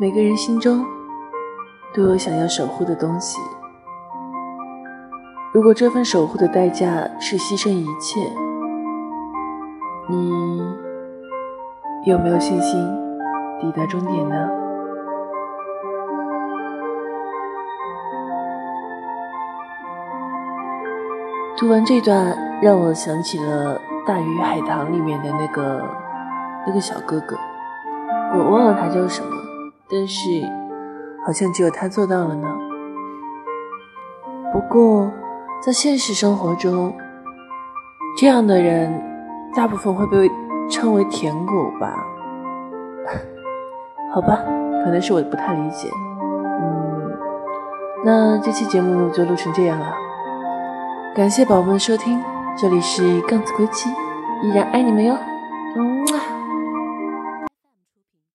每个人心中都有想要守护的东西。如果这份守护的代价是牺牲一切，你有没有信心抵达终点呢？读完这段，让我想起了《大鱼海棠》里面的那个那个小哥哥，我忘了他叫什么，但是好像只有他做到了呢。不过，在现实生活中，这样的人大部分会被称为舔狗吧？好吧，可能是我不太理解。嗯，那这期节目就录成这样了。感谢宝宝们的收听，这里是杠子归期，依然爱你们哟。